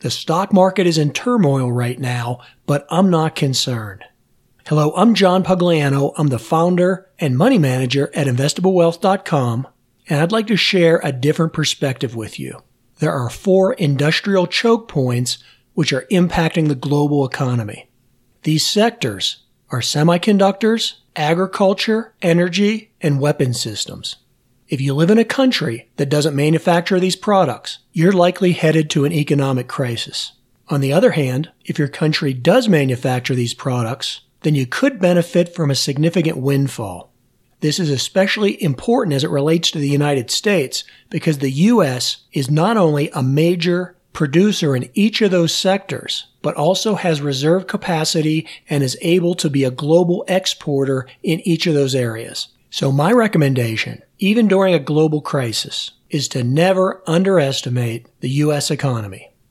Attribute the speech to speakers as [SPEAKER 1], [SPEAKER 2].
[SPEAKER 1] The stock market is in turmoil right now, but I'm not concerned. Hello, I'm John Pugliano. I'm the founder and money manager at investablewealth.com, and I'd like to share a different perspective with you. There are four industrial choke points which are impacting the global economy. These sectors are semiconductors, agriculture, energy, and weapon systems. If you live in a country that doesn't manufacture these products, you're likely headed to an economic crisis. On the other hand, if your country does manufacture these products, then you could benefit from a significant windfall. This is especially important as it relates to the United States because the U.S. is not only a major producer in each of those sectors, but also has reserve capacity and is able to be a global exporter in each of those areas. So my recommendation, even during a global crisis, is to never underestimate the U.S. economy.